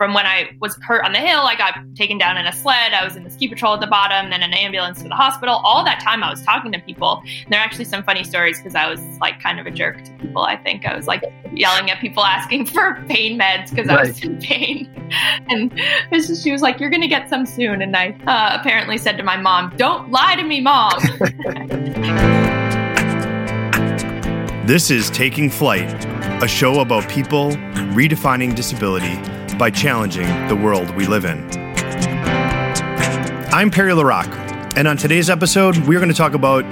from when I was hurt on the hill, I got taken down in a sled. I was in the ski patrol at the bottom, then an ambulance to the hospital. All that time I was talking to people. And there are actually some funny stories because I was like kind of a jerk to people. I think I was like yelling at people asking for pain meds because right. I was in pain. And she was like, You're going to get some soon. And I uh, apparently said to my mom, Don't lie to me, mom. this is Taking Flight, a show about people redefining disability by challenging the world we live in. I'm Perry LaRock, and on today's episode, we're going to talk about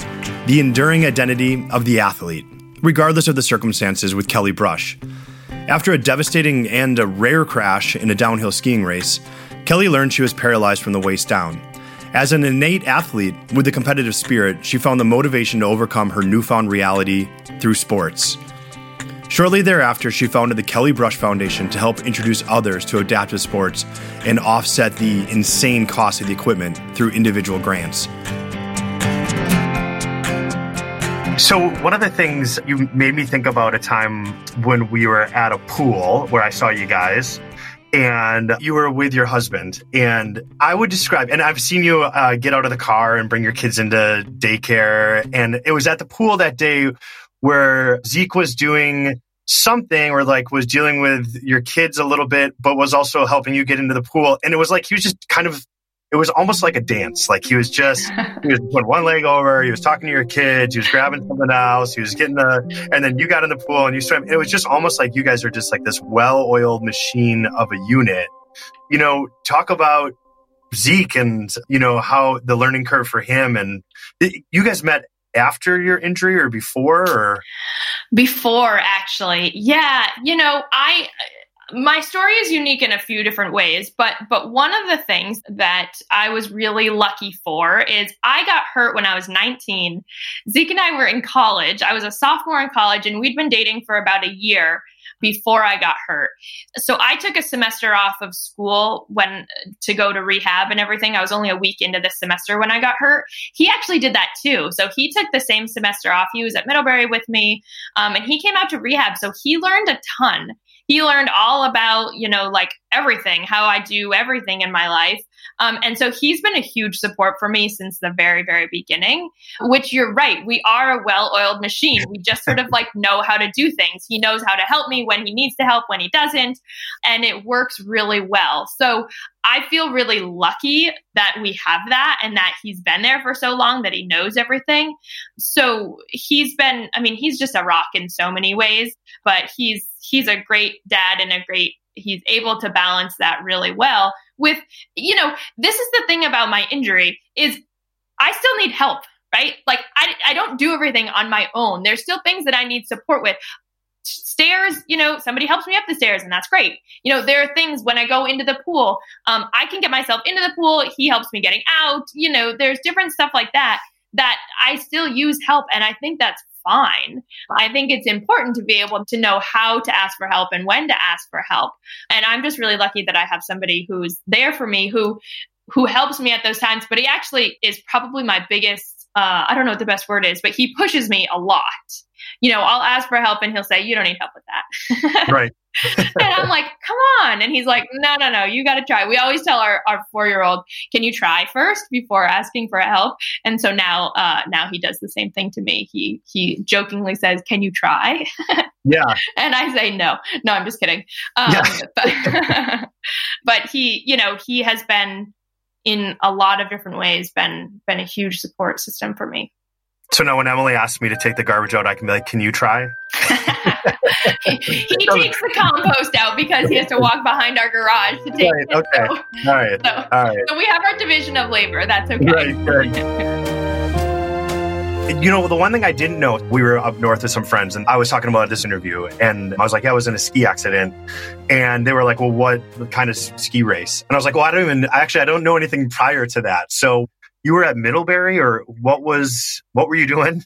the enduring identity of the athlete, regardless of the circumstances, with Kelly Brush. After a devastating and a rare crash in a downhill skiing race, Kelly learned she was paralyzed from the waist down. As an innate athlete with a competitive spirit, she found the motivation to overcome her newfound reality through sports. Shortly thereafter, she founded the Kelly Brush Foundation to help introduce others to adaptive sports and offset the insane cost of the equipment through individual grants. So, one of the things you made me think about a time when we were at a pool where I saw you guys and you were with your husband. And I would describe, and I've seen you uh, get out of the car and bring your kids into daycare. And it was at the pool that day where Zeke was doing something or like was dealing with your kids a little bit, but was also helping you get into the pool. And it was like he was just kind of, it was almost like a dance. Like he was just, he was putting one leg over, he was talking to your kids, he was grabbing something else, he was getting the, and then you got in the pool and you swam. It was just almost like you guys are just like this well oiled machine of a unit. You know, talk about Zeke and, you know, how the learning curve for him and you guys met after your injury or before or? Before actually. Yeah you know i my story is unique in a few different ways but but one of the things that i was really lucky for is i got hurt when i was 19 zeke and i were in college. I was a sophomore in college and we'd been dating for about a year before I got hurt. So I took a semester off of school when to go to rehab and everything. I was only a week into this semester when I got hurt. He actually did that too. So he took the same semester off. He was at Middlebury with me, um, and he came out to rehab. So he learned a ton. He learned all about, you know, like everything, how I do everything in my life. Um, and so he's been a huge support for me since the very, very beginning, which you're right. We are a well oiled machine. We just sort of like know how to do things. He knows how to help me when he needs to help, when he doesn't. And it works really well. So I feel really lucky that we have that and that he's been there for so long that he knows everything. So he's been, I mean, he's just a rock in so many ways, but he's, he's a great dad and a great he's able to balance that really well with you know this is the thing about my injury is i still need help right? Like I, I don't do everything on my own. There's still things that i need support with. Stairs you know somebody helps me up the stairs and that's great. You know there are things when i go into the pool um, i can get myself into the pool. He helps me getting out. You know there's different stuff like that that i still use help and i think that's fine. I think it's important to be able to know how to ask for help and when to ask for help. And I'm just really lucky that I have somebody who's there for me who who helps me at those times, but he actually is probably my biggest uh, I don't know what the best word is, but he pushes me a lot. You know, I'll ask for help and he'll say, You don't need help with that. right. and I'm like, come on. And he's like, no, no, no, you got to try. We always tell our, our four year old, can you try first before asking for help? And so now, uh, now he does the same thing to me. He, he jokingly says, can you try? Yeah. and I say, no, no, I'm just kidding. Um, yeah. but, but he, you know, he has been in a lot of different ways, been, been a huge support system for me. So now when Emily asks me to take the garbage out, I can be like, can you try? he, he takes the compost out because he has to walk behind our garage to take right, it. Okay. So, all right. So, all right. So we have our division of labor. That's okay. Right. you know, the one thing I didn't know, we were up north with some friends and I was talking about this interview and I was like, yeah, I was in a ski accident. And they were like, well, what kind of ski race? And I was like, well, I don't even, actually, I don't know anything prior to that. So you were at Middlebury or what was, what were you doing?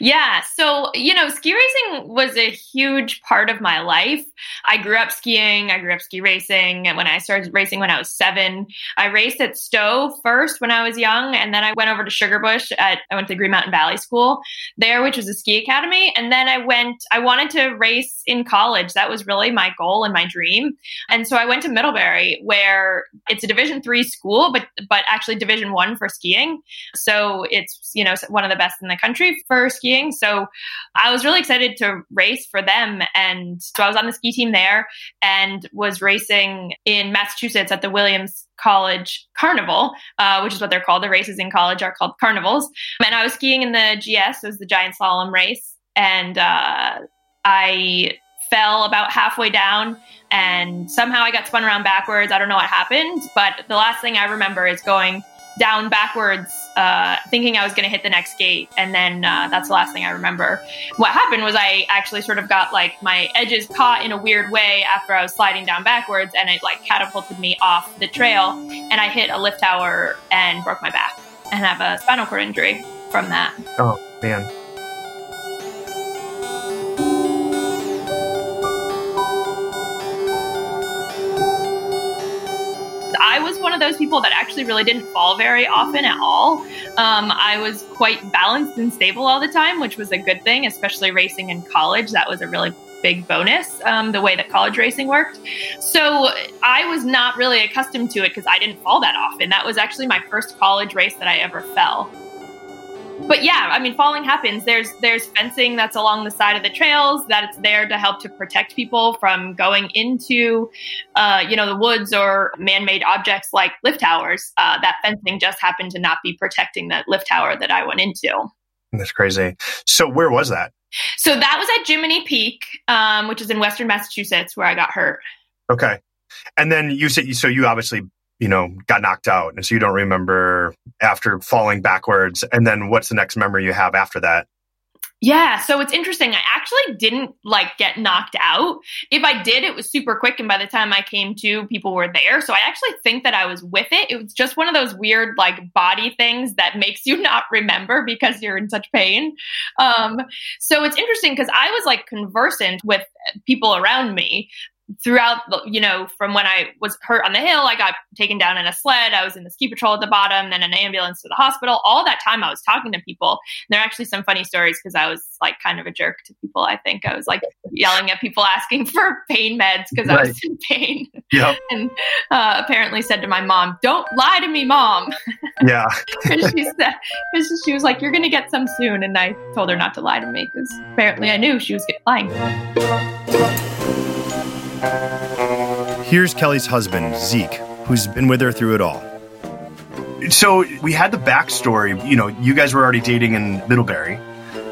Yeah. So, you know, ski racing was a huge part of my life. I grew up skiing. I grew up ski racing. And when I started racing when I was seven, I raced at Stowe first when I was young. And then I went over to Sugarbush at, I went to Green Mountain Valley School there, which was a ski academy. And then I went, I wanted to race in college. That was really my goal and my dream. And so I went to Middlebury where it's a division three school, but, but actually division one for skiing. So it's, you know, one of the best in the country for skiing. So I was really excited to race for them. And so I was on the ski team there and was racing in Massachusetts at the Williams College Carnival, uh, which is what they're called. The races in college are called carnivals. And I was skiing in the GS, it was the giant slalom race. And uh, I fell about halfway down and somehow I got spun around backwards. I don't know what happened, but the last thing I remember is going down backwards, uh, thinking I was going to hit the next gate. And then uh, that's the last thing I remember. What happened was I actually sort of got like my edges caught in a weird way after I was sliding down backwards and it like catapulted me off the trail. And I hit a lift tower and broke my back and have a spinal cord injury from that. Oh, man. I was one of those people that actually really didn't fall very often at all. Um, I was quite balanced and stable all the time, which was a good thing, especially racing in college. That was a really big bonus, um, the way that college racing worked. So I was not really accustomed to it because I didn't fall that often. That was actually my first college race that I ever fell but yeah, I mean, falling happens. There's there's fencing that's along the side of the trails that it's there to help to protect people from going into, uh, you know, the woods or man-made objects like lift towers. Uh, that fencing just happened to not be protecting that lift tower that I went into. That's crazy. So where was that? So that was at Jiminy Peak, um, which is in Western Massachusetts, where I got hurt. Okay. And then you said, so you obviously you know, got knocked out. And so you don't remember after falling backwards. And then what's the next memory you have after that? Yeah, so it's interesting. I actually didn't like get knocked out. If I did, it was super quick. And by the time I came to, people were there. So I actually think that I was with it. It was just one of those weird, like, body things that makes you not remember because you're in such pain. Um, so it's interesting because I was like conversant with people around me, throughout, you know, from when I was hurt on the hill, I got taken down in a sled. I was in the ski patrol at the bottom, then an ambulance to the hospital. All that time I was talking to people. And there are actually some funny stories because I was like kind of a jerk to people. I think I was like yelling at people asking for pain meds because right. I was in pain. Yep. and uh, apparently said to my mom, "Don't lie to me, mom." Yeah. She said, she was like, "You're gonna get some soon," and I told her not to lie to me because apparently I knew she was lying. Here's Kelly's husband, Zeke, who's been with her through it all. So we had the backstory. You know, you guys were already dating in Middlebury.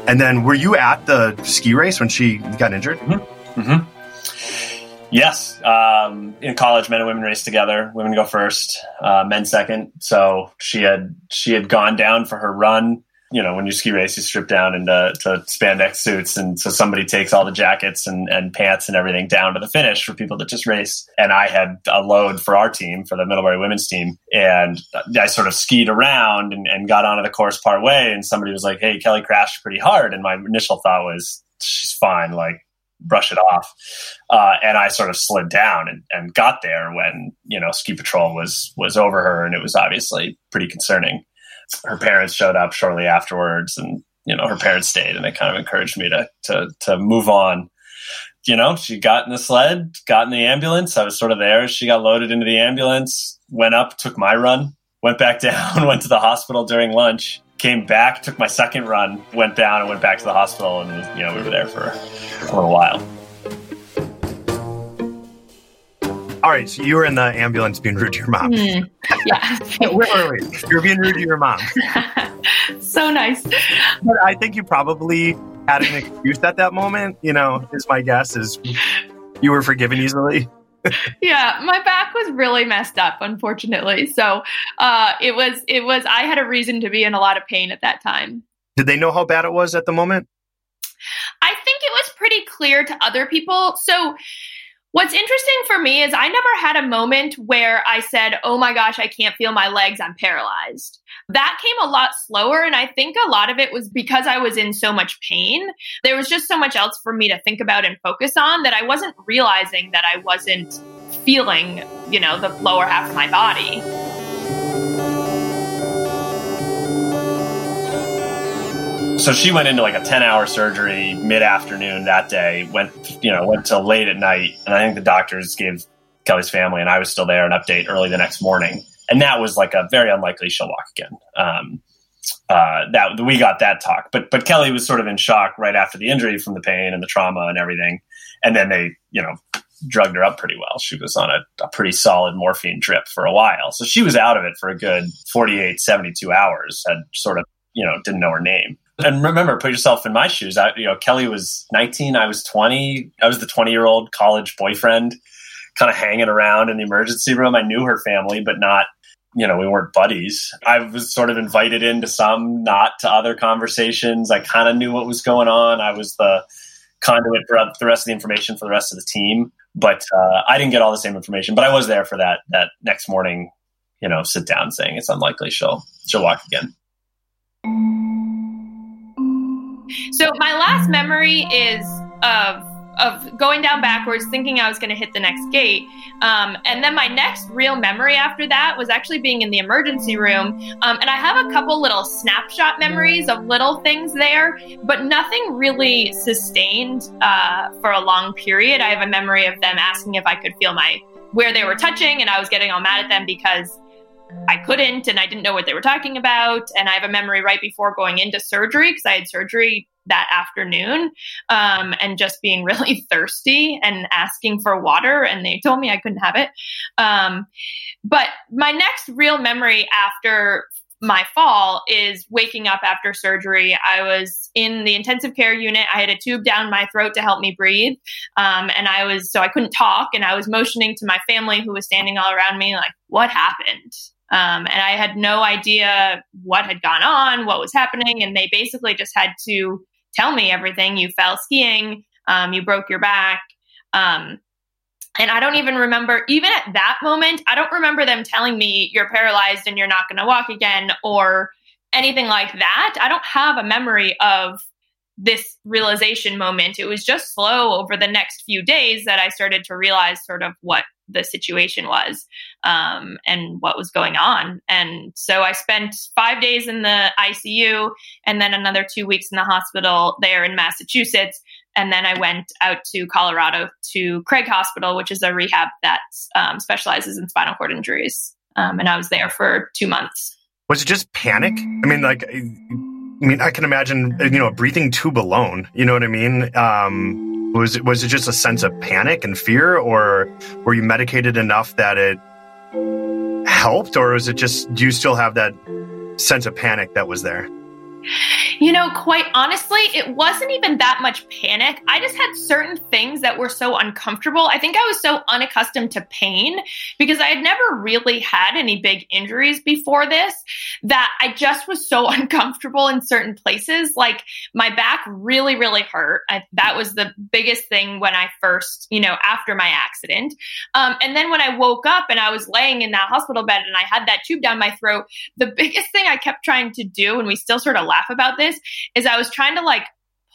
And then were you at the ski race when she got injured? Mm-hmm. Mm-hmm. Yes. Um, in college, men and women race together. Women go first, uh, men second. So she had she had gone down for her run you know, when you ski race, you strip down into to spandex suits. And so somebody takes all the jackets and, and pants and everything down to the finish for people that just race. And I had a load for our team, for the Middlebury women's team. And I sort of skied around and, and got onto the course part way. And somebody was like, Hey, Kelly crashed pretty hard. And my initial thought was, she's fine. Like, brush it off. Uh, and I sort of slid down and, and got there when, you know, ski patrol was, was over her. And it was obviously pretty concerning her parents showed up shortly afterwards, and you know her parents stayed, and they kind of encouraged me to to to move on. You know, she got in the sled, got in the ambulance. I was sort of there. She got loaded into the ambulance, went up, took my run, went back down, went to the hospital during lunch, came back, took my second run, went down, and went back to the hospital. And you know, we were there for a little while. All right, so you were in the ambulance being rude to your mom. Mm, yeah. wait, wait, wait. You're being rude to your mom. so nice. But I think you probably had an excuse at that moment. You know, is my guess is you were forgiven easily. yeah, my back was really messed up, unfortunately. So uh, it was it was I had a reason to be in a lot of pain at that time. Did they know how bad it was at the moment? I think it was pretty clear to other people. So What's interesting for me is I never had a moment where I said, Oh my gosh, I can't feel my legs, I'm paralyzed. That came a lot slower. And I think a lot of it was because I was in so much pain. There was just so much else for me to think about and focus on that I wasn't realizing that I wasn't feeling, you know, the lower half of my body. So she went into like a 10 hour surgery mid afternoon that day, went, you know, went till late at night. And I think the doctors gave Kelly's family, and I was still there, an update early the next morning. And that was like a very unlikely she'll walk again. Um, uh, that we got that talk, but but Kelly was sort of in shock right after the injury from the pain and the trauma and everything, and then they you know drugged her up pretty well. She was on a, a, pretty solid morphine drip for a while. So she was out of it for a good 48, 72 hours, had sort of, you know, didn't know her name and remember, put yourself in my shoes. I, you know, Kelly was 19, I was 20. I was the 20 year old college boyfriend, kind of hanging around in the emergency room. I knew her family, but not, you know, we weren't buddies. I was sort of invited into some, not to other conversations. I kind of knew what was going on. I was the conduit for the rest of the information for the rest of the team, but uh, I didn't get all the same information. But I was there for that that next morning, you know, sit down saying it's unlikely she'll she'll walk again. So my last memory is of of going down backwards, thinking I was going to hit the next gate. Um, and then my next real memory after that was actually being in the emergency room. Um, and I have a couple little snapshot memories of little things there, but nothing really sustained uh, for a long period. I have a memory of them asking if I could feel my where they were touching, and I was getting all mad at them because I couldn't and I didn't know what they were talking about. And I have a memory right before going into surgery because I had surgery that afternoon um, and just being really thirsty and asking for water. And they told me I couldn't have it. Um, but my next real memory after my fall is waking up after surgery. I was in the intensive care unit. I had a tube down my throat to help me breathe. Um, and I was, so I couldn't talk. And I was motioning to my family who was standing all around me, like, what happened? Um, and I had no idea what had gone on, what was happening. And they basically just had to tell me everything. You fell skiing, um, you broke your back. Um, and I don't even remember, even at that moment, I don't remember them telling me you're paralyzed and you're not going to walk again or anything like that. I don't have a memory of this realization moment. It was just slow over the next few days that I started to realize sort of what the situation was um, and what was going on. And so I spent five days in the ICU and then another two weeks in the hospital there in Massachusetts. And then I went out to Colorado to Craig Hospital, which is a rehab that um, specializes in spinal cord injuries. Um, and I was there for two months. Was it just panic? I mean, like, I mean, I can imagine, you know, a breathing tube alone. You know what I mean? Um, was it was it just a sense of panic and fear, or were you medicated enough that it helped, or was it just do you still have that sense of panic that was there? You know, quite honestly, it wasn't even that much panic. I just had certain things that were so uncomfortable. I think I was so unaccustomed to pain because I had never really had any big injuries before this that I just was so uncomfortable in certain places. Like my back really, really hurt. I, that was the biggest thing when I first, you know, after my accident. Um, and then when I woke up and I was laying in that hospital bed and I had that tube down my throat, the biggest thing I kept trying to do, and we still sort of laugh about this, is I was trying to like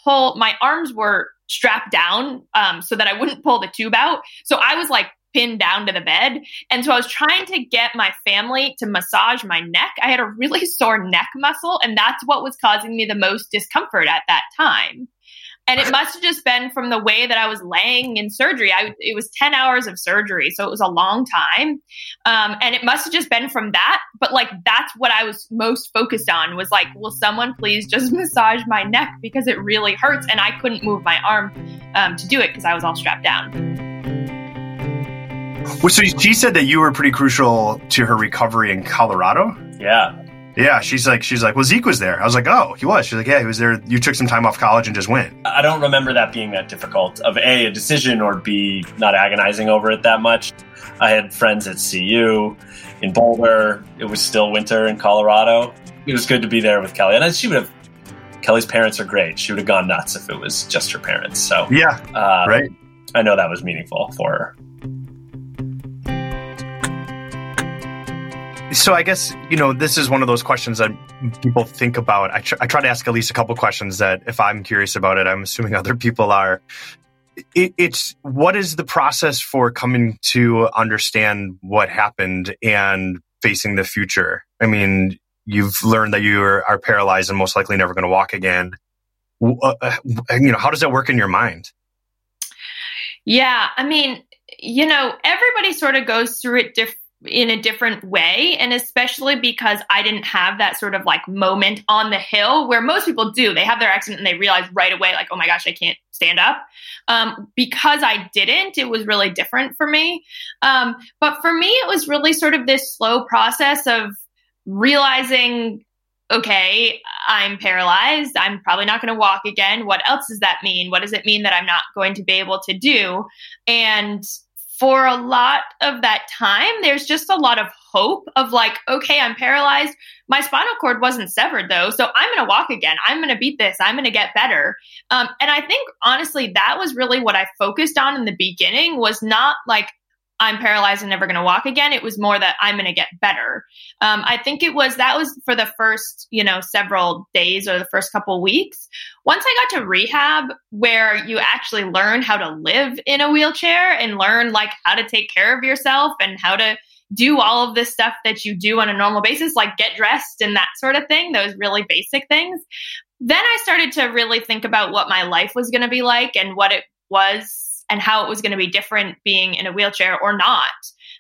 pull my arms were strapped down um, so that I wouldn't pull the tube out. So I was like pinned down to the bed. And so I was trying to get my family to massage my neck. I had a really sore neck muscle, and that's what was causing me the most discomfort at that time. And it must have just been from the way that I was laying in surgery. I, it was 10 hours of surgery, so it was a long time. Um, and it must have just been from that. But like, that's what I was most focused on was like, will someone please just massage my neck because it really hurts. And I couldn't move my arm um, to do it because I was all strapped down. Well, so she said that you were pretty crucial to her recovery in Colorado. Yeah, yeah, she's like, she's like, well, Zeke was there. I was like, oh, he was. She's like, yeah, he was there. You took some time off college and just went. I don't remember that being that difficult of a a decision or b not agonizing over it that much. I had friends at CU in Boulder. It was still winter in Colorado. It was good to be there with Kelly, and she would have. Kelly's parents are great. She would have gone nuts if it was just her parents. So yeah, uh, right. I know that was meaningful for her. So I guess you know this is one of those questions that people think about. I, tr- I try to ask at least a couple questions that, if I'm curious about it, I'm assuming other people are. It, it's what is the process for coming to understand what happened and facing the future? I mean, you've learned that you are, are paralyzed and most likely never going to walk again. Uh, uh, you know, how does that work in your mind? Yeah, I mean, you know, everybody sort of goes through it differently in a different way. And especially because I didn't have that sort of like moment on the hill where most people do. They have their accident and they realize right away, like, oh my gosh, I can't stand up. Um, because I didn't, it was really different for me. Um, but for me, it was really sort of this slow process of realizing okay, I'm paralyzed. I'm probably not going to walk again. What else does that mean? What does it mean that I'm not going to be able to do? And for a lot of that time, there's just a lot of hope of like, okay, I'm paralyzed. My spinal cord wasn't severed though, so I'm going to walk again. I'm going to beat this. I'm going to get better. Um, and I think honestly, that was really what I focused on in the beginning was not like, I'm paralyzed and never going to walk again. It was more that I'm going to get better. Um, I think it was that was for the first, you know, several days or the first couple weeks. Once I got to rehab, where you actually learn how to live in a wheelchair and learn like how to take care of yourself and how to do all of this stuff that you do on a normal basis, like get dressed and that sort of thing, those really basic things. Then I started to really think about what my life was going to be like and what it was and how it was going to be different being in a wheelchair or not.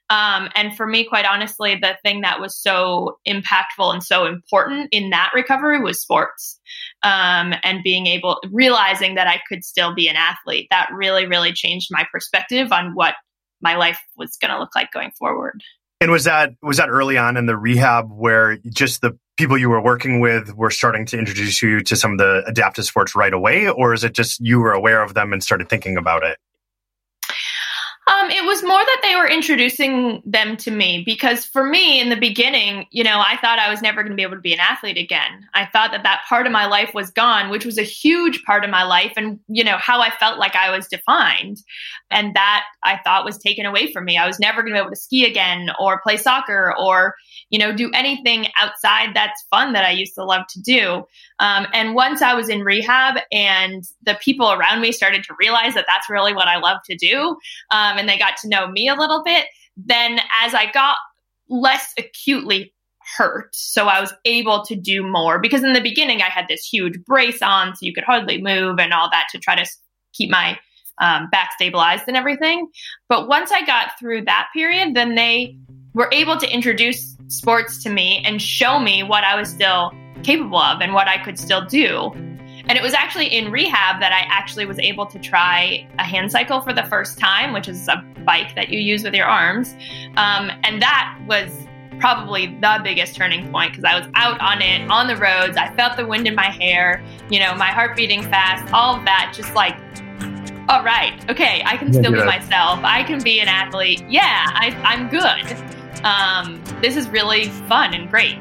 Um, and for me, quite honestly, the thing that was so impactful and so important in that recovery was sports um, and being able, realizing that I could still be an athlete. That really, really changed my perspective on what my life was going to look like going forward. And was that was that early on in the rehab where just the people you were working with were starting to introduce you to some of the adaptive sports right away, or is it just you were aware of them and started thinking about it? Um, it was more that they were introducing them to me because for me in the beginning, you know, I thought I was never going to be able to be an athlete again. I thought that that part of my life was gone, which was a huge part of my life and, you know, how I felt like I was defined. And that I thought was taken away from me. I was never going to be able to ski again or play soccer or, you know, do anything outside that's fun that I used to love to do. Um, and once I was in rehab and the people around me started to realize that that's really what I love to do, um, and they got to know me a little bit, then as I got less acutely hurt, so I was able to do more because in the beginning I had this huge brace on, so you could hardly move and all that to try to keep my um, back stabilized and everything. But once I got through that period, then they were able to introduce sports to me and show me what I was still capable of and what I could still do. And it was actually in rehab that I actually was able to try a hand cycle for the first time, which is a bike that you use with your arms. Um, and that was probably the biggest turning point because I was out on it, on the roads. I felt the wind in my hair, you know, my heart beating fast, all of that, just like, all right, okay, I can still be myself. I can be an athlete. Yeah, I, am good. Um, this is really fun and great.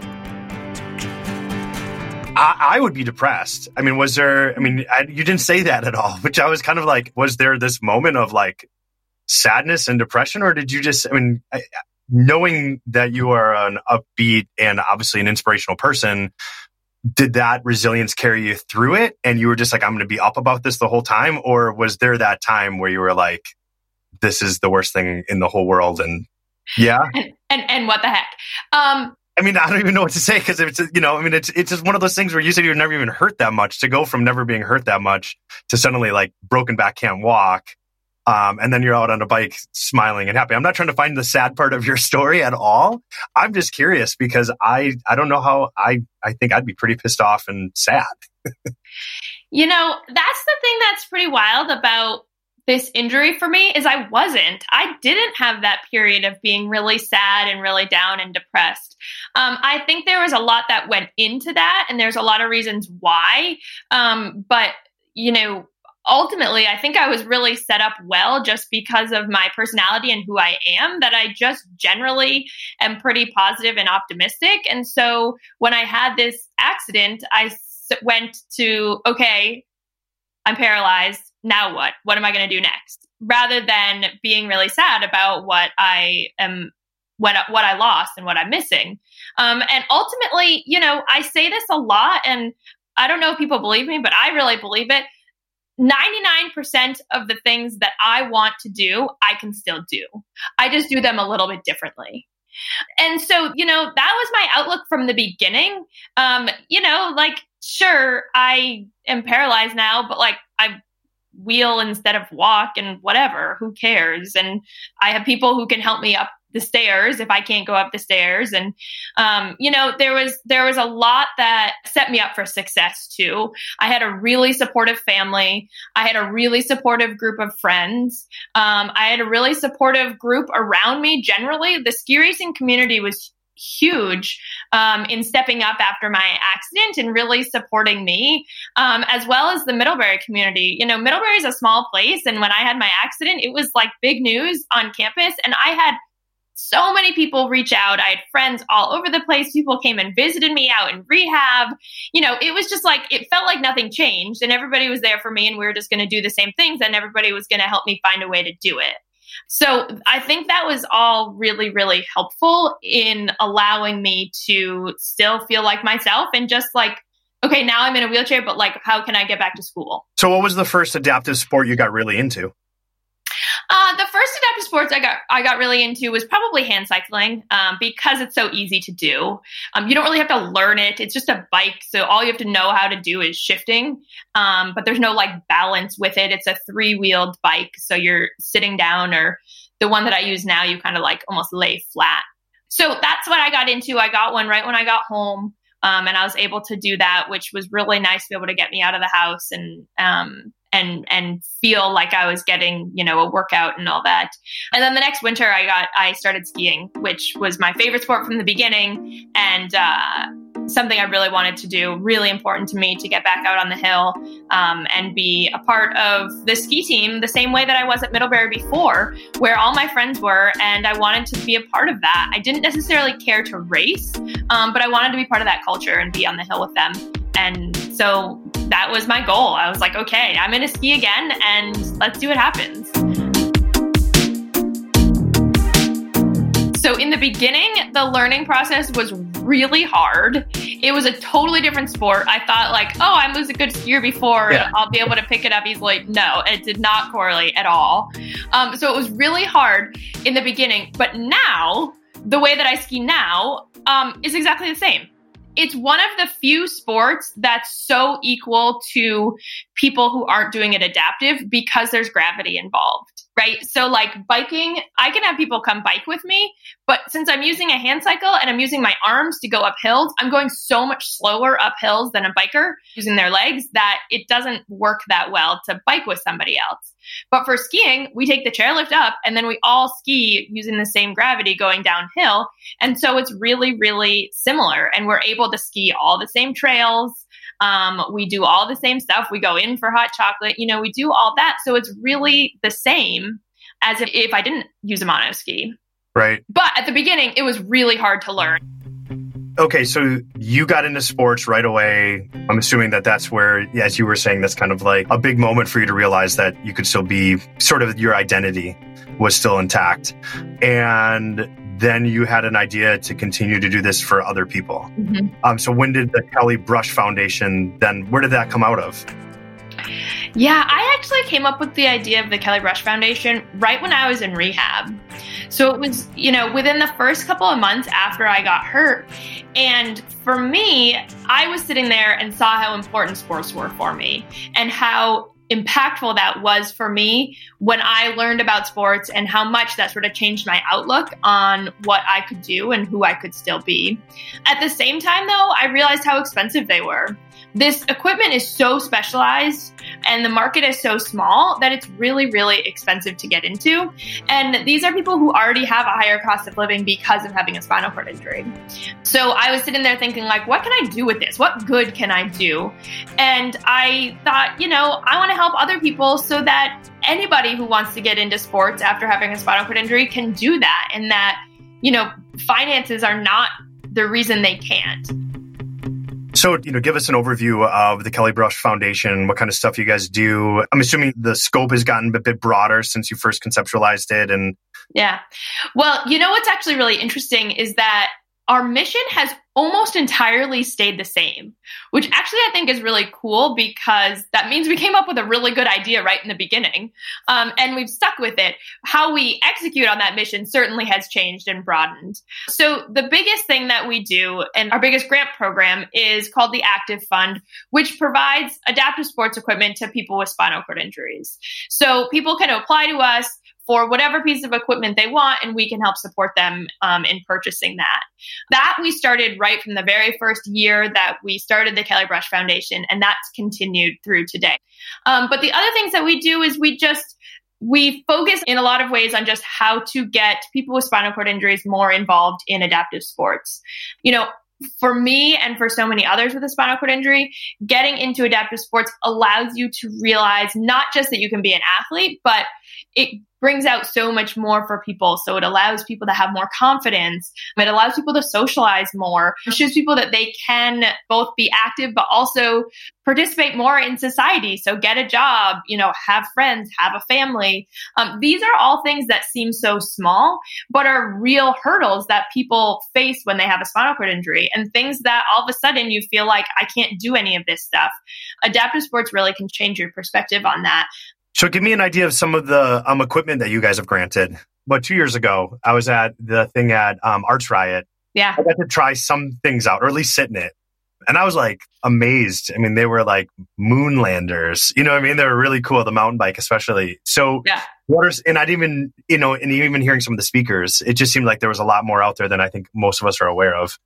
I, I, would be depressed. I mean, was there, I mean, I, you didn't say that at all, which I was kind of like, was there this moment of like sadness and depression, or did you just, I mean, I, knowing that you are an upbeat and obviously an inspirational person, did that resilience carry you through it? And you were just like, I'm going to be up about this the whole time? Or was there that time where you were like, this is the worst thing in the whole world? And yeah. And, and, and what the heck? Um, I mean, I don't even know what to say because it's you know, I mean, it's it's just one of those things where you said you've never even hurt that much to go from never being hurt that much to suddenly like broken back can't walk, um, and then you're out on a bike smiling and happy. I'm not trying to find the sad part of your story at all. I'm just curious because I I don't know how I I think I'd be pretty pissed off and sad. you know, that's the thing that's pretty wild about this injury for me is I wasn't. I didn't have that period of being really sad and really down and depressed. Um, I think there was a lot that went into that, and there's a lot of reasons why. Um, but, you know, ultimately, I think I was really set up well just because of my personality and who I am, that I just generally am pretty positive and optimistic. And so when I had this accident, I went to, okay, I'm paralyzed now what? What am I going to do next? rather than being really sad about what I am what what I lost and what I'm missing. Um, and ultimately, you know, I say this a lot, and I don't know if people believe me, but I really believe it. 99% of the things that I want to do, I can still do. I just do them a little bit differently. And so, you know, that was my outlook from the beginning. Um, you know, like, sure, I am paralyzed now, but like, I wheel instead of walk and whatever, who cares? And I have people who can help me up the stairs if I can't go up the stairs. And um, you know, there was there was a lot that set me up for success too. I had a really supportive family. I had a really supportive group of friends. Um, I had a really supportive group around me. Generally, the ski racing community was huge um, in stepping up after my accident and really supporting me, um, as well as the Middlebury community. You know, Middlebury is a small place, and when I had my accident, it was like big news on campus, and I had so many people reach out. I had friends all over the place. People came and visited me out in rehab. You know, it was just like, it felt like nothing changed and everybody was there for me and we were just going to do the same things and everybody was going to help me find a way to do it. So I think that was all really, really helpful in allowing me to still feel like myself and just like, okay, now I'm in a wheelchair, but like, how can I get back to school? So, what was the first adaptive sport you got really into? Uh, the first adaptive sports I got I got really into was probably hand cycling um, because it's so easy to do. Um, you don't really have to learn it; it's just a bike, so all you have to know how to do is shifting. Um, but there's no like balance with it. It's a three wheeled bike, so you're sitting down, or the one that I use now, you kind of like almost lay flat. So that's what I got into. I got one right when I got home. Um, and I was able to do that, which was really nice to be able to get me out of the house and um, and and feel like I was getting you know a workout and all that. And then the next winter, I got I started skiing, which was my favorite sport from the beginning, and uh, something I really wanted to do. Really important to me to get back out on the hill um, and be a part of the ski team the same way that I was at Middlebury before, where all my friends were, and I wanted to be a part of that. I didn't necessarily care to race, um, but I wanted to be part of that culture and be on the hill with them. And so that was my goal. I was like, okay, I'm going to ski again and let's see what happens. So, in the beginning, the learning process was really hard. It was a totally different sport. I thought, like, oh, I was a good skier before, yeah. I'll be able to pick it up easily. No, it did not correlate at all. Um, so, it was really hard in the beginning. But now, the way that I ski now um, is exactly the same it's one of the few sports that's so equal to people who aren't doing it adaptive because there's gravity involved right? So, like biking, I can have people come bike with me, but since I'm using a hand cycle and I'm using my arms to go up hills, I'm going so much slower up hills than a biker using their legs that it doesn't work that well to bike with somebody else. But for skiing, we take the chairlift up and then we all ski using the same gravity going downhill. And so it's really, really similar. And we're able to ski all the same trails. Um, we do all the same stuff. We go in for hot chocolate. You know, we do all that. So it's really the same as if, if I didn't use a mono ski. Right. But at the beginning, it was really hard to learn. Okay, so you got into sports right away. I'm assuming that that's where, as you were saying, that's kind of like a big moment for you to realize that you could still be sort of your identity was still intact. And then you had an idea to continue to do this for other people. Mm-hmm. Um, so when did the Kelly Brush Foundation then? Where did that come out of? Yeah, I actually came up with the idea of the Kelly Brush Foundation right when I was in rehab. So it was, you know, within the first couple of months after I got hurt. And for me, I was sitting there and saw how important sports were for me and how impactful that was for me when I learned about sports and how much that sort of changed my outlook on what I could do and who I could still be. At the same time, though, I realized how expensive they were this equipment is so specialized and the market is so small that it's really, really expensive to get into. And these are people who already have a higher cost of living because of having a spinal cord injury. So I was sitting there thinking, like, what can I do with this? What good can I do? And I thought, you know, I want to help other people so that anybody who wants to get into sports after having a spinal cord injury can do that and that, you know, finances are not the reason they can't. So, you know, give us an overview of the Kelly Brush Foundation, what kind of stuff you guys do. I'm assuming the scope has gotten a bit broader since you first conceptualized it and yeah. Well, you know what's actually really interesting is that our mission has almost entirely stayed the same, which actually I think is really cool because that means we came up with a really good idea right in the beginning. Um, and we've stuck with it. How we execute on that mission certainly has changed and broadened. So the biggest thing that we do and our biggest grant program is called the Active Fund, which provides adaptive sports equipment to people with spinal cord injuries. So people can apply to us for whatever piece of equipment they want, and we can help support them um, in purchasing that. That we started right from the very first year that we started the Kelly Brush Foundation, and that's continued through today. Um, but the other things that we do is we just we focus in a lot of ways on just how to get people with spinal cord injuries more involved in adaptive sports. You know, for me and for so many others with a spinal cord injury, getting into adaptive sports allows you to realize not just that you can be an athlete, but it brings out so much more for people. So it allows people to have more confidence. It allows people to socialize more. It shows people that they can both be active, but also participate more in society. So get a job, you know, have friends, have a family. Um, these are all things that seem so small, but are real hurdles that people face when they have a spinal cord injury and things that all of a sudden you feel like I can't do any of this stuff. Adaptive sports really can change your perspective on that. So, give me an idea of some of the um, equipment that you guys have granted. But two years ago, I was at the thing at um, Arts Riot. Yeah. I got to try some things out, or at least sit in it. And I was like amazed. I mean, they were like moonlanders. You know what I mean? They were really cool, the mountain bike, especially. So, yeah. what are, and I'd even, you know, and even hearing some of the speakers, it just seemed like there was a lot more out there than I think most of us are aware of.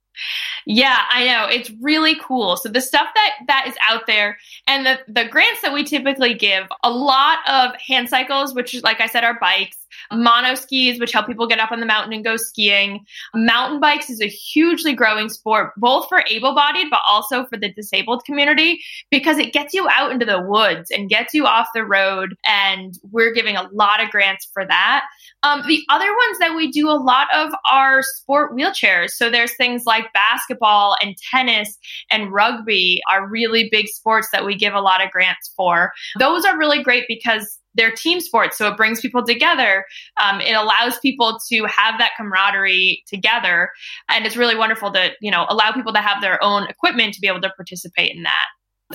Yeah, I know. It's really cool. So the stuff that that is out there and the the grants that we typically give, a lot of hand cycles, which like I said are bikes, mono skis, which help people get up on the mountain and go skiing. Mountain bikes is a hugely growing sport, both for able bodied, but also for the disabled community, because it gets you out into the woods and gets you off the road. And we're giving a lot of grants for that. Um, the other ones that we do a lot of are sport wheelchairs. So there's things like basketball and tennis and rugby are really big sports that we give a lot of grants for. Those are really great because they're team sports, so it brings people together. Um, it allows people to have that camaraderie together, and it's really wonderful to you know allow people to have their own equipment to be able to participate in that.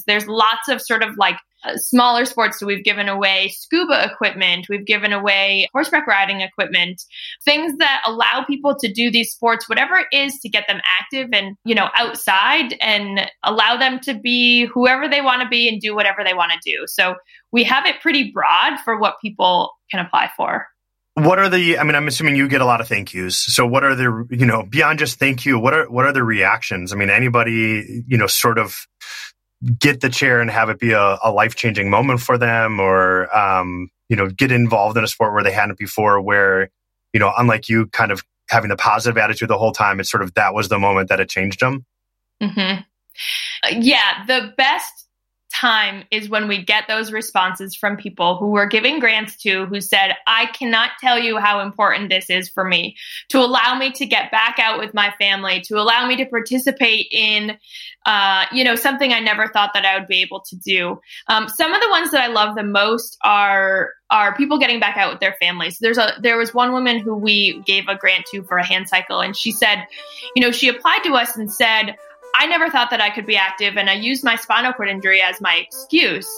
There's lots of sort of like uh, smaller sports. So we've given away scuba equipment, we've given away horseback riding equipment, things that allow people to do these sports, whatever it is to get them active and, you know, outside and allow them to be whoever they want to be and do whatever they want to do. So we have it pretty broad for what people can apply for. What are the i mean i'm assuming you get a lot of thank yous. So what are the you know beyond just thank you what are what are the reactions? I mean anybody you know sort of get the chair and have it be a, a life changing moment for them, or um, you know, get involved in a sport where they hadn't before, where you know, unlike you, kind of having the positive attitude the whole time, it's sort of that was the moment that it changed them. Mm-hmm. Yeah, the best time is when we get those responses from people who we're giving grants to who said, I cannot tell you how important this is for me to allow me to get back out with my family, to allow me to participate in, uh, you know, something I never thought that I would be able to do. Um, some of the ones that I love the most are are people getting back out with their families. There's a there was one woman who we gave a grant to for a hand cycle, and she said, you know, she applied to us and said, I never thought that I could be active, and I used my spinal cord injury as my excuse.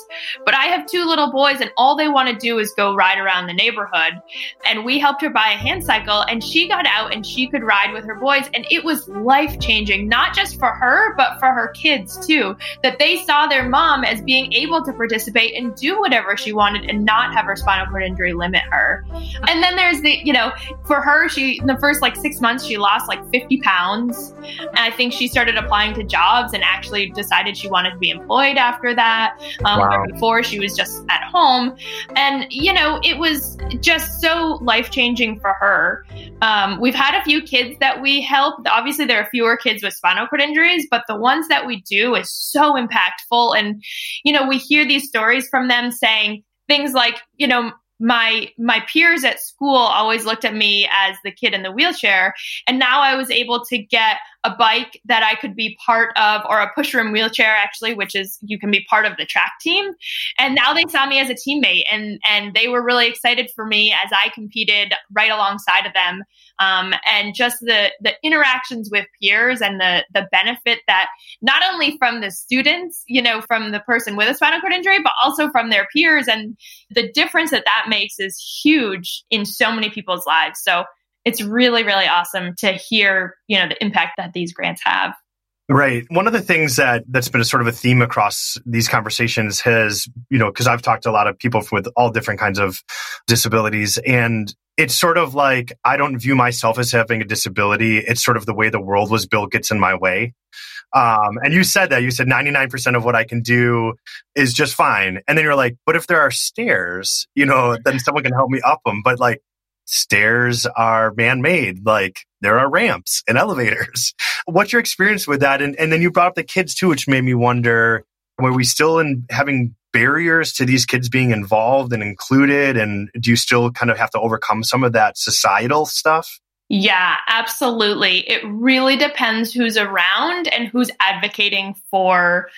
But I have two little boys, and all they want to do is go ride around the neighborhood. And we helped her buy a hand cycle, and she got out and she could ride with her boys. And it was life changing, not just for her, but for her kids too. That they saw their mom as being able to participate and do whatever she wanted and not have her spinal cord injury limit her. And then there's the, you know, for her, she, in the first like six months, she lost like 50 pounds. And I think she started applying applying to jobs and actually decided she wanted to be employed after that. Um, wow. Before she was just at home. And, you know, it was just so life changing for her. Um, we've had a few kids that we help. Obviously, there are fewer kids with spinal cord injuries, but the ones that we do is so impactful. And, you know, we hear these stories from them saying, things like, you know, my my peers at school always looked at me as the kid in the wheelchair and now i was able to get a bike that i could be part of or a push rim wheelchair actually which is you can be part of the track team. And now they saw me as a teammate and and they were really excited for me as i competed right alongside of them. Um, and just the the interactions with peers and the the benefit that not only from the students you know from the person with a spinal cord injury but also from their peers and the difference that that makes is huge in so many people's lives. So it's really really awesome to hear you know the impact that these grants have Right. One of the things that that's been a sort of a theme across these conversations has, you know, because I've talked to a lot of people with all different kinds of disabilities, and it's sort of like I don't view myself as having a disability. It's sort of the way the world was built gets in my way. Um, and you said that you said 99% of what I can do is just fine. And then you're like, but if there are stairs, you know, then someone can help me up them. But like stairs are man-made like there are ramps and elevators. What's your experience with that? And, and then you brought up the kids too which made me wonder were we still in having barriers to these kids being involved and included? And do you still kind of have to overcome some of that societal stuff? Yeah, absolutely. It really depends who's around and who's advocating for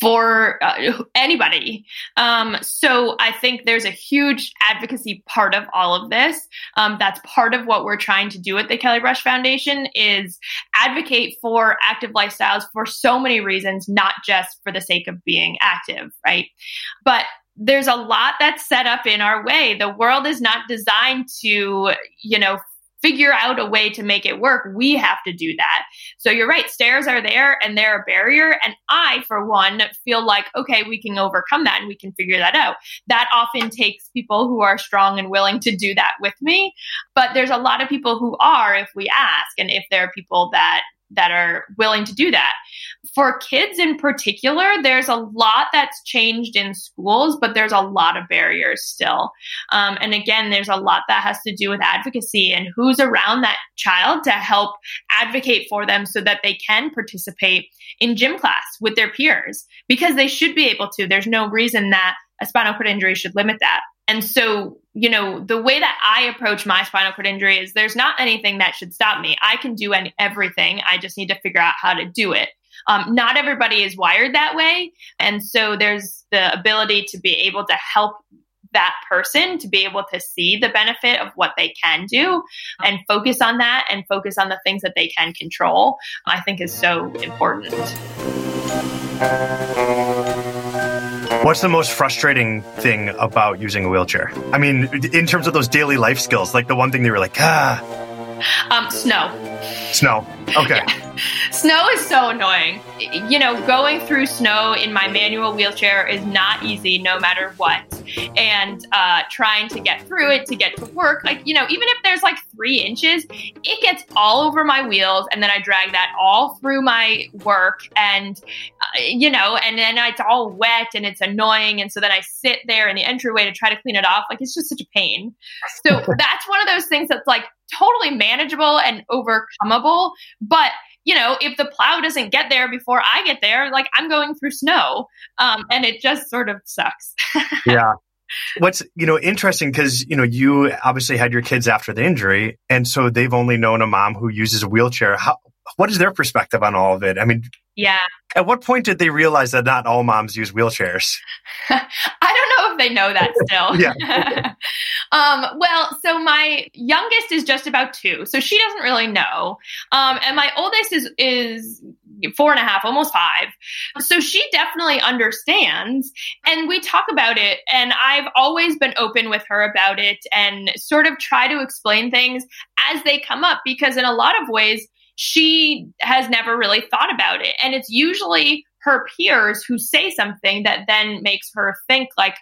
for uh, anybody. Um, so I think there's a huge advocacy part of all of this. Um, that's part of what we're trying to do at the Kelly Brush Foundation is advocate for active lifestyles for so many reasons, not just for the sake of being active, right? But there's a lot that's set up in our way. The world is not designed to, you know, figure out a way to make it work, we have to do that. So you're right, stairs are there and they're a barrier. And I, for one, feel like, okay, we can overcome that and we can figure that out. That often takes people who are strong and willing to do that with me. But there's a lot of people who are if we ask, and if there are people that that are willing to do that. For kids in particular, there's a lot that's changed in schools, but there's a lot of barriers still. Um, and again, there's a lot that has to do with advocacy and who's around that child to help advocate for them so that they can participate in gym class with their peers because they should be able to. There's no reason that a spinal cord injury should limit that. And so, you know, the way that I approach my spinal cord injury is there's not anything that should stop me. I can do any, everything. I just need to figure out how to do it. Um, not everybody is wired that way. And so there's the ability to be able to help that person to be able to see the benefit of what they can do and focus on that and focus on the things that they can control, I think is so important. What's the most frustrating thing about using a wheelchair? I mean, in terms of those daily life skills, like the one thing they were like, ah. Um, snow. Snow. Okay. Yeah. Snow is so annoying. You know, going through snow in my manual wheelchair is not easy no matter what. And uh, trying to get through it to get to work, like, you know, even if there's like three inches, it gets all over my wheels. And then I drag that all through my work. And, uh, you know, and then it's all wet and it's annoying. And so then I sit there in the entryway to try to clean it off. Like, it's just such a pain. So that's one of those things that's like totally manageable and overcomeable. But you know, if the plow doesn't get there before I get there, like I'm going through snow, um, and it just sort of sucks. yeah. What's you know interesting because you know you obviously had your kids after the injury, and so they've only known a mom who uses a wheelchair. How what is their perspective on all of it? I mean, yeah. At what point did they realize that not all moms use wheelchairs? I don't know if they know that still. yeah. um, well, so my youngest is just about two, so she doesn't really know, um, and my oldest is is four and a half, almost five. So she definitely understands. And we talk about it. And I've always been open with her about it and sort of try to explain things as they come up because, in a lot of ways, she has never really thought about it. And it's usually her peers who say something that then makes her think, like,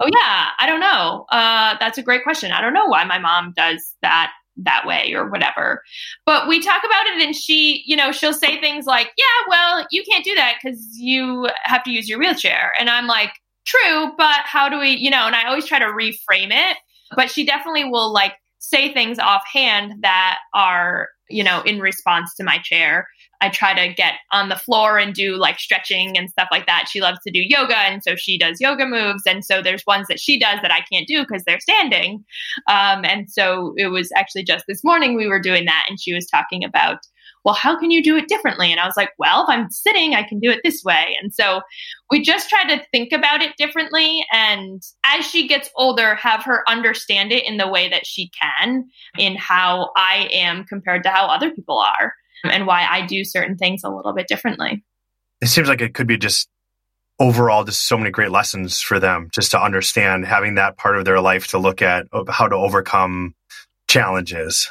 oh, yeah, I don't know. Uh, that's a great question. I don't know why my mom does that that way or whatever. But we talk about it and she, you know, she'll say things like, yeah, well, you can't do that because you have to use your wheelchair. And I'm like, true, but how do we, you know, and I always try to reframe it. But she definitely will like say things offhand that are you know, in response to my chair. I try to get on the floor and do like stretching and stuff like that. She loves to do yoga. And so she does yoga moves. And so there's ones that she does that I can't do because they're standing. Um, and so it was actually just this morning we were doing that. And she was talking about well, how can you do it differently? And I was like, well, if I'm sitting, I can do it this way. And so we just try to think about it differently. And as she gets older, have her understand it in the way that she can, in how I am compared to how other people are, and why I do certain things a little bit differently. It seems like it could be just overall just so many great lessons for them just to understand having that part of their life to look at how to overcome challenges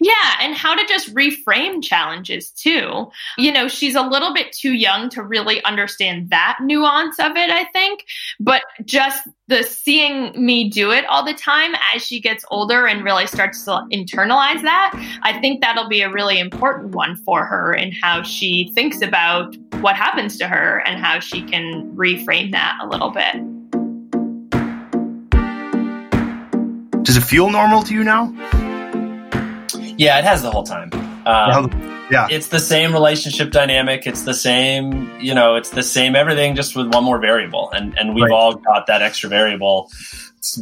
yeah, and how to just reframe challenges too. You know, she's a little bit too young to really understand that nuance of it, I think. But just the seeing me do it all the time as she gets older and really starts to internalize that, I think that'll be a really important one for her in how she thinks about what happens to her and how she can reframe that a little bit. Does it feel normal to you now? Yeah, it has the whole time. Um, yeah. It's the same relationship dynamic. It's the same, you know, it's the same everything just with one more variable. And and we've right. all got that extra variable,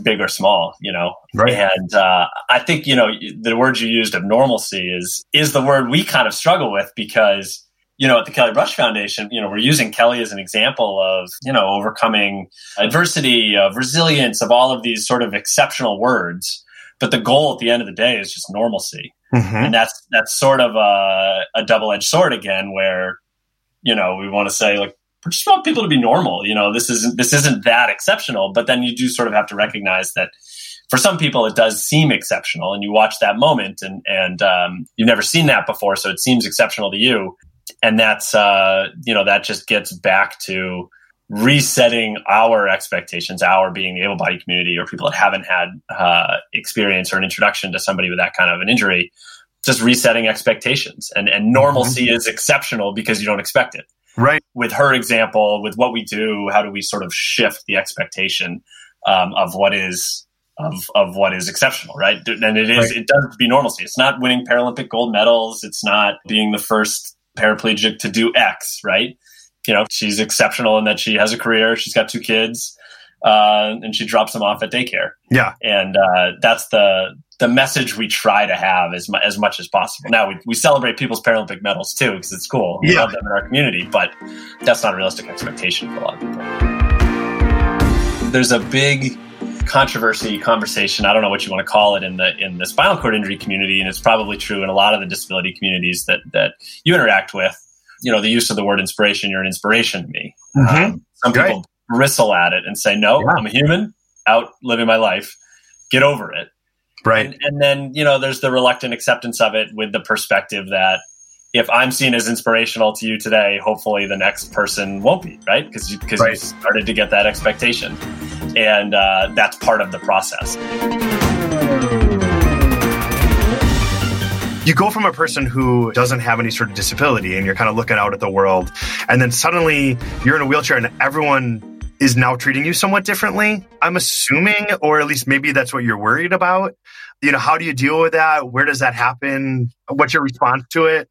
big or small, you know. Right. And uh, I think, you know, the word you used of normalcy is is the word we kind of struggle with because you know, at the Kelly Brush Foundation, you know, we're using Kelly as an example of, you know, overcoming adversity, of resilience, of all of these sort of exceptional words. But the goal at the end of the day is just normalcy. Mm-hmm. And that's that's sort of a, a double edged sword again, where you know we want to say like we just want people to be normal. You know, this isn't this isn't that exceptional, but then you do sort of have to recognize that for some people it does seem exceptional, and you watch that moment and and um, you've never seen that before, so it seems exceptional to you, and that's uh, you know that just gets back to resetting our expectations, our being the able bodied community or people that haven't had uh, experience or an introduction to somebody with that kind of an injury, just resetting expectations. And, and normalcy mm-hmm. is exceptional because you don't expect it. Right. With her example, with what we do, how do we sort of shift the expectation um, of what is of of what is exceptional, right? And it is right. it does be normalcy. It's not winning Paralympic gold medals. It's not being the first paraplegic to do X, right? You know, she's exceptional in that she has a career, she's got two kids, uh, and she drops them off at daycare. Yeah, and uh, that's the the message we try to have as, mu- as much as possible. Now we, we celebrate people's Paralympic medals too because it's cool. We yeah. love them in our community, but that's not a realistic expectation for a lot of people. There's a big controversy conversation. I don't know what you want to call it in the in the spinal cord injury community, and it's probably true in a lot of the disability communities that that you interact with you know the use of the word inspiration you're an inspiration to me. Mm-hmm. um, some people bristle at it and say no yeah. i'm a human out living my life. Get over it. Right. And, and, then you know there's the reluctant acceptance of it with the perspective that if i'm seen as inspirational to you today hopefully the next person won't be right? Because because right. you started to get that expectation. And uh, that's part of the process you go from a person who doesn't have any sort of disability and you're kind of looking out at the world and then suddenly you're in a wheelchair and everyone is now treating you somewhat differently i'm assuming or at least maybe that's what you're worried about you know how do you deal with that where does that happen what's your response to it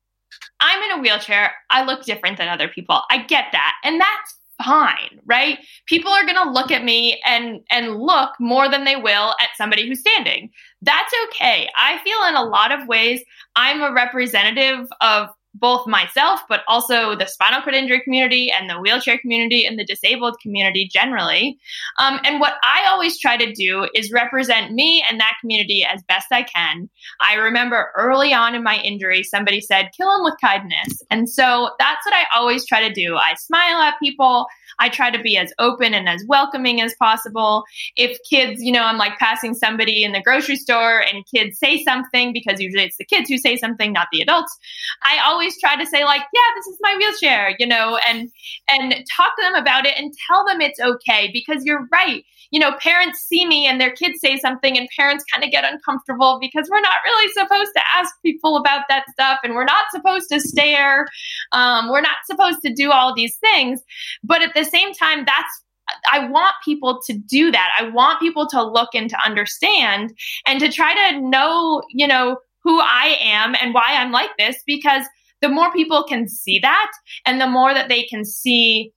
i'm in a wheelchair i look different than other people i get that and that's fine, right? People are going to look at me and and look more than they will at somebody who's standing. That's okay. I feel in a lot of ways I'm a representative of both myself, but also the spinal cord injury community and the wheelchair community and the disabled community generally. Um, and what I always try to do is represent me and that community as best I can. I remember early on in my injury, somebody said, kill them with kindness. And so that's what I always try to do. I smile at people. I try to be as open and as welcoming as possible. If kids, you know, I'm like passing somebody in the grocery store and kids say something because usually it's the kids who say something, not the adults. I always try to say like, yeah, this is my wheelchair, you know, and and talk to them about it and tell them it's okay because you're right you know, parents see me and their kids say something, and parents kind of get uncomfortable because we're not really supposed to ask people about that stuff, and we're not supposed to stare. Um, we're not supposed to do all these things. But at the same time, that's I want people to do that. I want people to look and to understand and to try to know, you know, who I am and why I'm like this because the more people can see that and the more that they can see,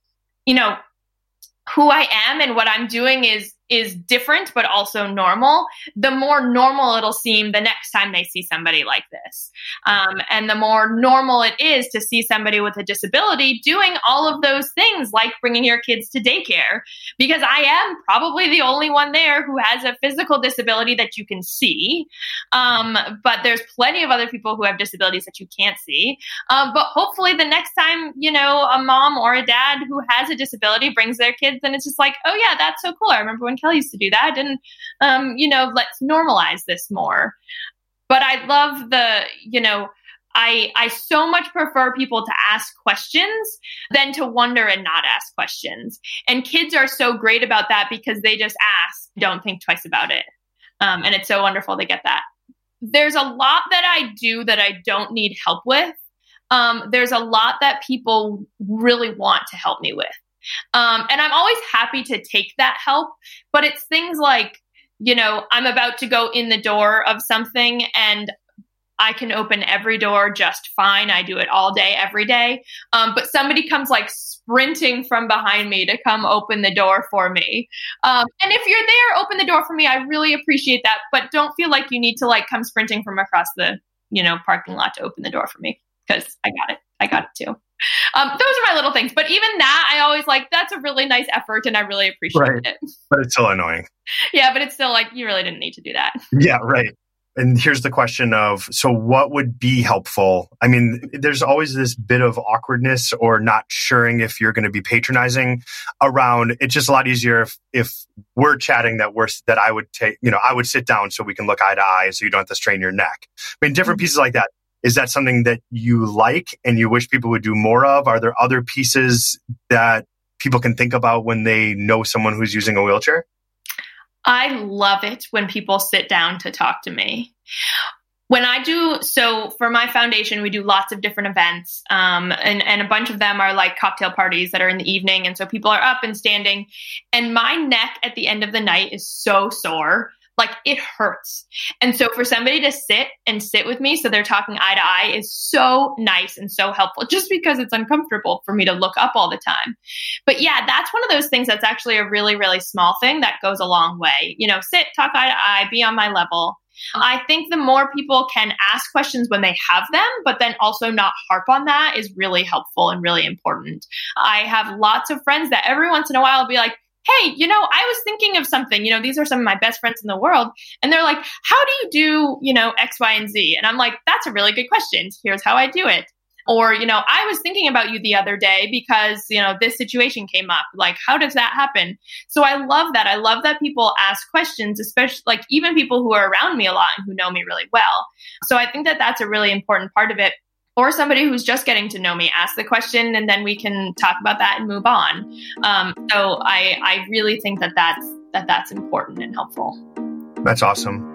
you know, who I am and what I'm doing is is different but also normal, the more normal it'll seem the next time they see somebody like this. Um, and the more normal it is to see somebody with a disability doing all of those things like bringing your kids to daycare, because I am probably the only one there who has a physical disability that you can see. Um, but there's plenty of other people who have disabilities that you can't see. Um, but hopefully, the next time, you know, a mom or a dad who has a disability brings their kids, and it's just like, oh, yeah, that's so cool. I remember when Kelly used to do that. And, um, you know, let's normalize this more. But I love the, you know, I, I so much prefer people to ask questions than to wonder and not ask questions. And kids are so great about that because they just ask, don't think twice about it. Um, and it's so wonderful to get that. There's a lot that I do that I don't need help with. Um, there's a lot that people really want to help me with. Um, and I'm always happy to take that help, but it's things like, you know, I'm about to go in the door of something and I can open every door just fine. I do it all day, every day. Um, but somebody comes like sprinting from behind me to come open the door for me. Um, and if you're there, open the door for me. I really appreciate that. But don't feel like you need to like come sprinting from across the, you know, parking lot to open the door for me because I got it. I got it too. Um, those are my little things. But even that, I always like, that's a really nice effort and I really appreciate right. it. But it's still annoying. Yeah, but it's still like, you really didn't need to do that. Yeah, right. And here's the question of so what would be helpful? I mean, there's always this bit of awkwardness or not suring if you're going to be patronizing around. It's just a lot easier if, if we're chatting that we're that I would take, you know, I would sit down so we can look eye to eye so you don't have to strain your neck. I mean, different mm-hmm. pieces like that is that something that you like and you wish people would do more of? Are there other pieces that people can think about when they know someone who's using a wheelchair? I love it when people sit down to talk to me. When I do, so for my foundation, we do lots of different events, um, and, and a bunch of them are like cocktail parties that are in the evening. And so people are up and standing, and my neck at the end of the night is so sore like it hurts. And so for somebody to sit and sit with me so they're talking eye to eye is so nice and so helpful just because it's uncomfortable for me to look up all the time. But yeah, that's one of those things that's actually a really, really small thing that goes a long way. You know, sit, talk eye to eye, be on my level. I think the more people can ask questions when they have them, but then also not harp on that is really helpful and really important. I have lots of friends that every once in a while will be like, hey, you know, I was thinking of something. You know, these are some of my best friends in the world. And they're like, how do you do, you know, X, Y, and Z? And I'm like, that's a really good question. Here's how I do it. Or, you know, I was thinking about you the other day because, you know, this situation came up. Like, how does that happen? So I love that. I love that people ask questions, especially like even people who are around me a lot and who know me really well. So I think that that's a really important part of it or somebody who's just getting to know me ask the question and then we can talk about that and move on. Um, so I, I really think that that's that that's important and helpful. That's awesome.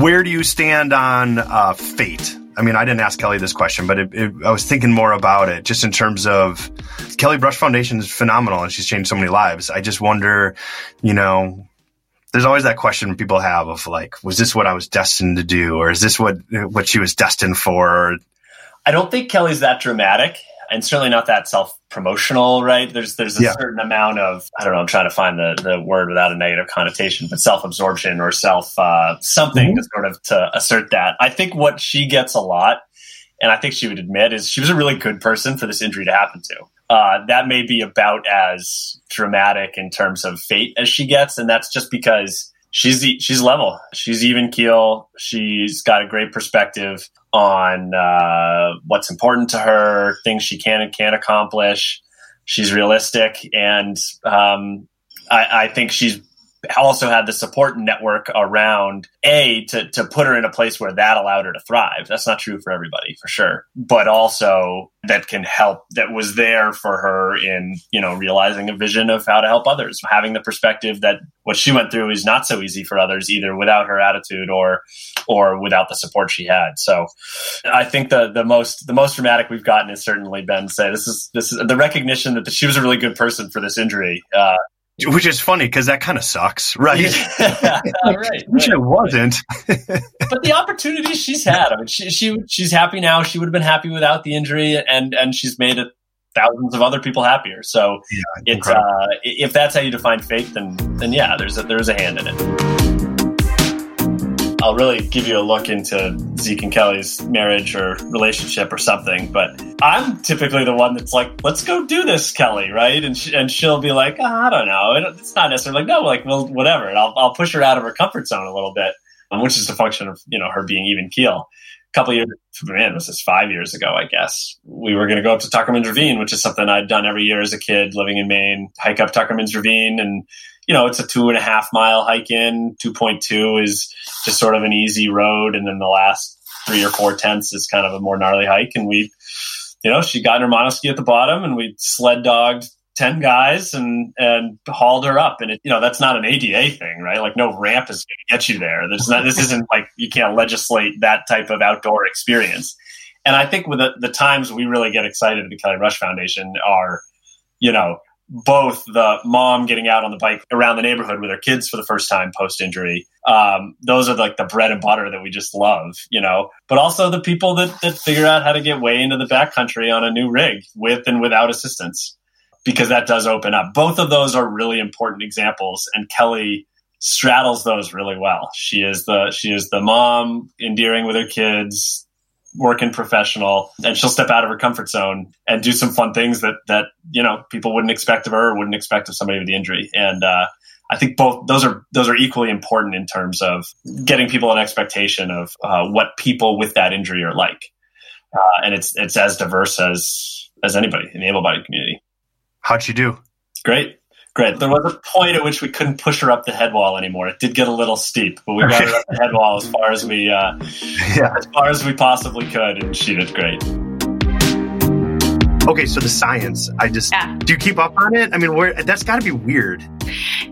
Where do you stand on uh, fate? I mean, I didn't ask Kelly this question, but it, it, I was thinking more about it just in terms of Kelly Brush Foundation is phenomenal and she's changed so many lives. I just wonder, you know, there's always that question people have of like, was this what I was destined to do, or is this what what she was destined for? I don't think Kelly's that dramatic, and certainly not that self promotional. Right? There's there's a yeah. certain amount of I don't know. I'm trying to find the the word without a negative connotation, but self absorption or self uh, something mm-hmm. to sort of to assert that. I think what she gets a lot, and I think she would admit, is she was a really good person for this injury to happen to uh, that may be about as dramatic in terms of fate as she gets, and that's just because she's she's level, she's even keel, she's got a great perspective on uh, what's important to her, things she can and can't accomplish. She's realistic, and um, I, I think she's also had the support network around a to, to put her in a place where that allowed her to thrive. That's not true for everybody for sure. But also that can help that was there for her in you know realizing a vision of how to help others having the perspective that what she went through is not so easy for others either without her attitude or or without the support she had. So i think the the most the most dramatic we've gotten has certainly been say this is this is the recognition that she was a really good person for this injury uh, Which is funny because that kind of sucks, right? Yeah, right, Which it wasn't. but the opportunities she's had, I mean, she, she she's happy now. She would have been happy without the injury, and and she's made it thousands of other people happier. So Yeah, it's uh, if that's how you define fate, then then yeah, there's a, there's a hand in it. I'll really give you a look into Zeke and Kelly's marriage or relationship or something. But I'm typically the one that's like, let's go do this, Kelly, right? And sh- and she'll be like, oh, I don't know. It's not necessarily like, no, like, well, whatever. And I'll, I'll push her out of her comfort zone a little bit, um, which is a function of, you know, her being even keel. A couple years, man, was this five years ago, I guess. We were going to go up to Tuckerman's Ravine, which is something I'd done every year as a kid living in Maine, hike up Tuckerman's Ravine and you know, it's a two and a half mile hike in. 2.2 is just sort of an easy road. And then the last three or four tenths is kind of a more gnarly hike. And we, you know, she got in her monoski at the bottom and we sled dogged 10 guys and, and hauled her up. And it, you know, that's not an ADA thing, right? Like no ramp is going to get you there. There's not, this isn't like you can't legislate that type of outdoor experience. And I think with the, the times we really get excited at the Kelly Brush Foundation are, you know, both the mom getting out on the bike around the neighborhood with her kids for the first time post injury. Um, those are like the bread and butter that we just love, you know, but also the people that, that figure out how to get way into the backcountry on a new rig with and without assistance, because that does open up. Both of those are really important examples. And Kelly straddles those really well. She is the, she is the mom endearing with her kids, working professional and she'll step out of her comfort zone and do some fun things that that you know people wouldn't expect of her or wouldn't expect of somebody with the injury and uh, I think both those are those are equally important in terms of getting people an expectation of uh, what people with that injury are like, uh, and it's it's as diverse as as anybody in the able-bodied community. How'd you do? Great. Great. There was a point at which we couldn't push her up the head wall anymore. It did get a little steep, but we got her up the head wall as far as we uh, Yeah. as far as we possibly could, and she did great. Okay, so the science. I just Yeah. do you keep up on it? I mean, where that's got to be weird.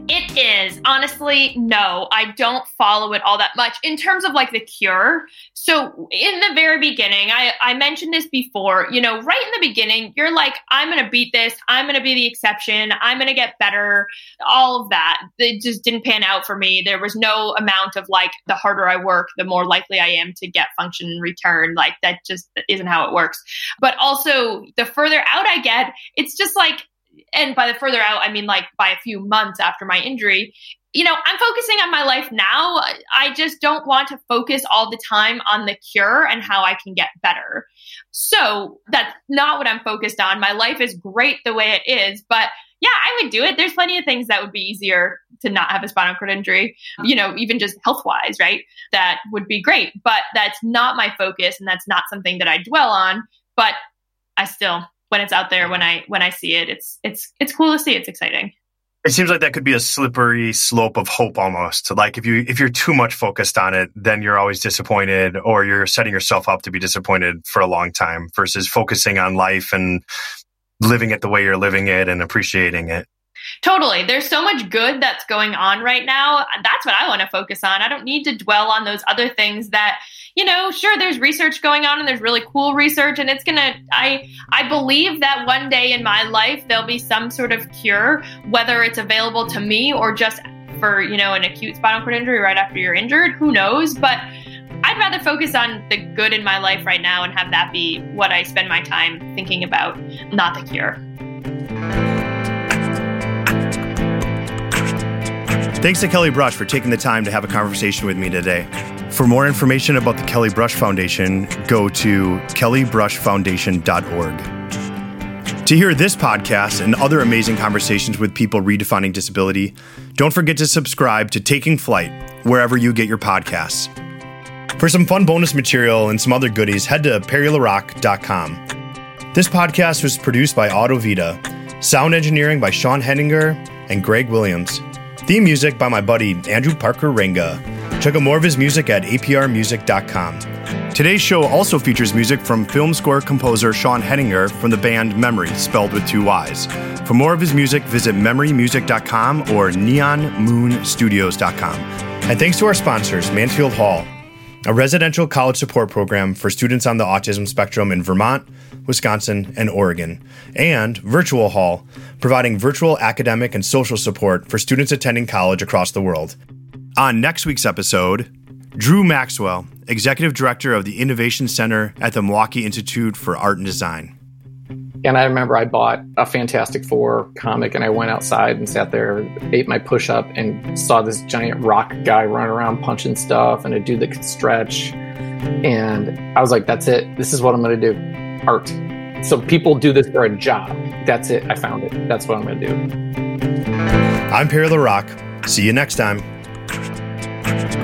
It is. Honestly, no, I don't follow it all that much in terms of like the cure. So, in the very beginning, I, I mentioned this before, you know, right in the beginning, you're like, I'm going to beat this. I'm going to be the exception. I'm going to get better. All of that. It just didn't pan out for me. There was no amount of like, the harder I work, the more likely I am to get function in return. Like, that just isn't how it works. But also, the further out I get, it's just like, and by the further out, I mean like by a few months after my injury, you know, I'm focusing on my life now. I just don't want to focus all the time on the cure and how I can get better. So that's not what I'm focused on. My life is great the way it is, but yeah, I would do it. There's plenty of things that would be easier to not have a spinal cord injury, you know, even just health wise, right? That would be great, but that's not my focus and that's not something that I dwell on. But I still, when it's out there, when I when I see it, it's it's it's cool to see. It's exciting. It seems like that could be a slippery slope of hope almost. Like if you if you're too much focused on it, then you're always disappointed or you're setting yourself up to be disappointed for a long time versus focusing on life and living it the way you're living it and appreciating it. Totally. There's so much good that's going on right now. That's what I want to focus on. I don't need to dwell on those other things that, you know, sure there's research going on and there's really cool research and it's to I I believe that one day in my life there'll be some sort of cure whether it's available to me or just for, you know, an acute spinal cord injury right after you're injured, who knows, but I'd rather focus on the good in my life right now and have that be what I spend my time thinking about, not the cure. Thanks to Kelly Brush for taking the time to have a conversation with me today. For more information about the Kelly Brush Foundation, go to kellybrushfoundation.org. To hear this podcast and other amazing conversations with people redefining disability, don't forget to subscribe to Taking Flight wherever you get your podcasts. For some fun bonus material and some other goodies, head to perrylarock.com. This podcast was produced by Autovita, sound engineering by Sean Henninger and Greg Williams. Theme music by my buddy Andrew Parker Renga. Check out more of his music at aprmusic.com. Today's show also features music from film score composer Sean Henninger from the band Memory, spelled with two Y's. For more of his music, visit memorymusic.com or neonmoonstudios.com. And thanks to our sponsors, Mansfield Hall, a residential college support program for students on the autism spectrum in Vermont, Wisconsin, and Oregon, and Virtual Hall, providing virtual academic and social support for students attending college across the world. On next week's episode, Drew Maxwell, Executive Director of the Innovation Center at the Milwaukee Institute for Art and Design. And I remember I bought a Fantastic Four comic and I went outside and sat there, ate my push up, and saw this giant rock guy running around punching stuff and a dude that could stretch. And I was like, that's it. This is what I'm going to do art. So people do this for a job. That's it. I found it. That's what I'm going to do. I'm Perry LaRock. See you next time. Bye.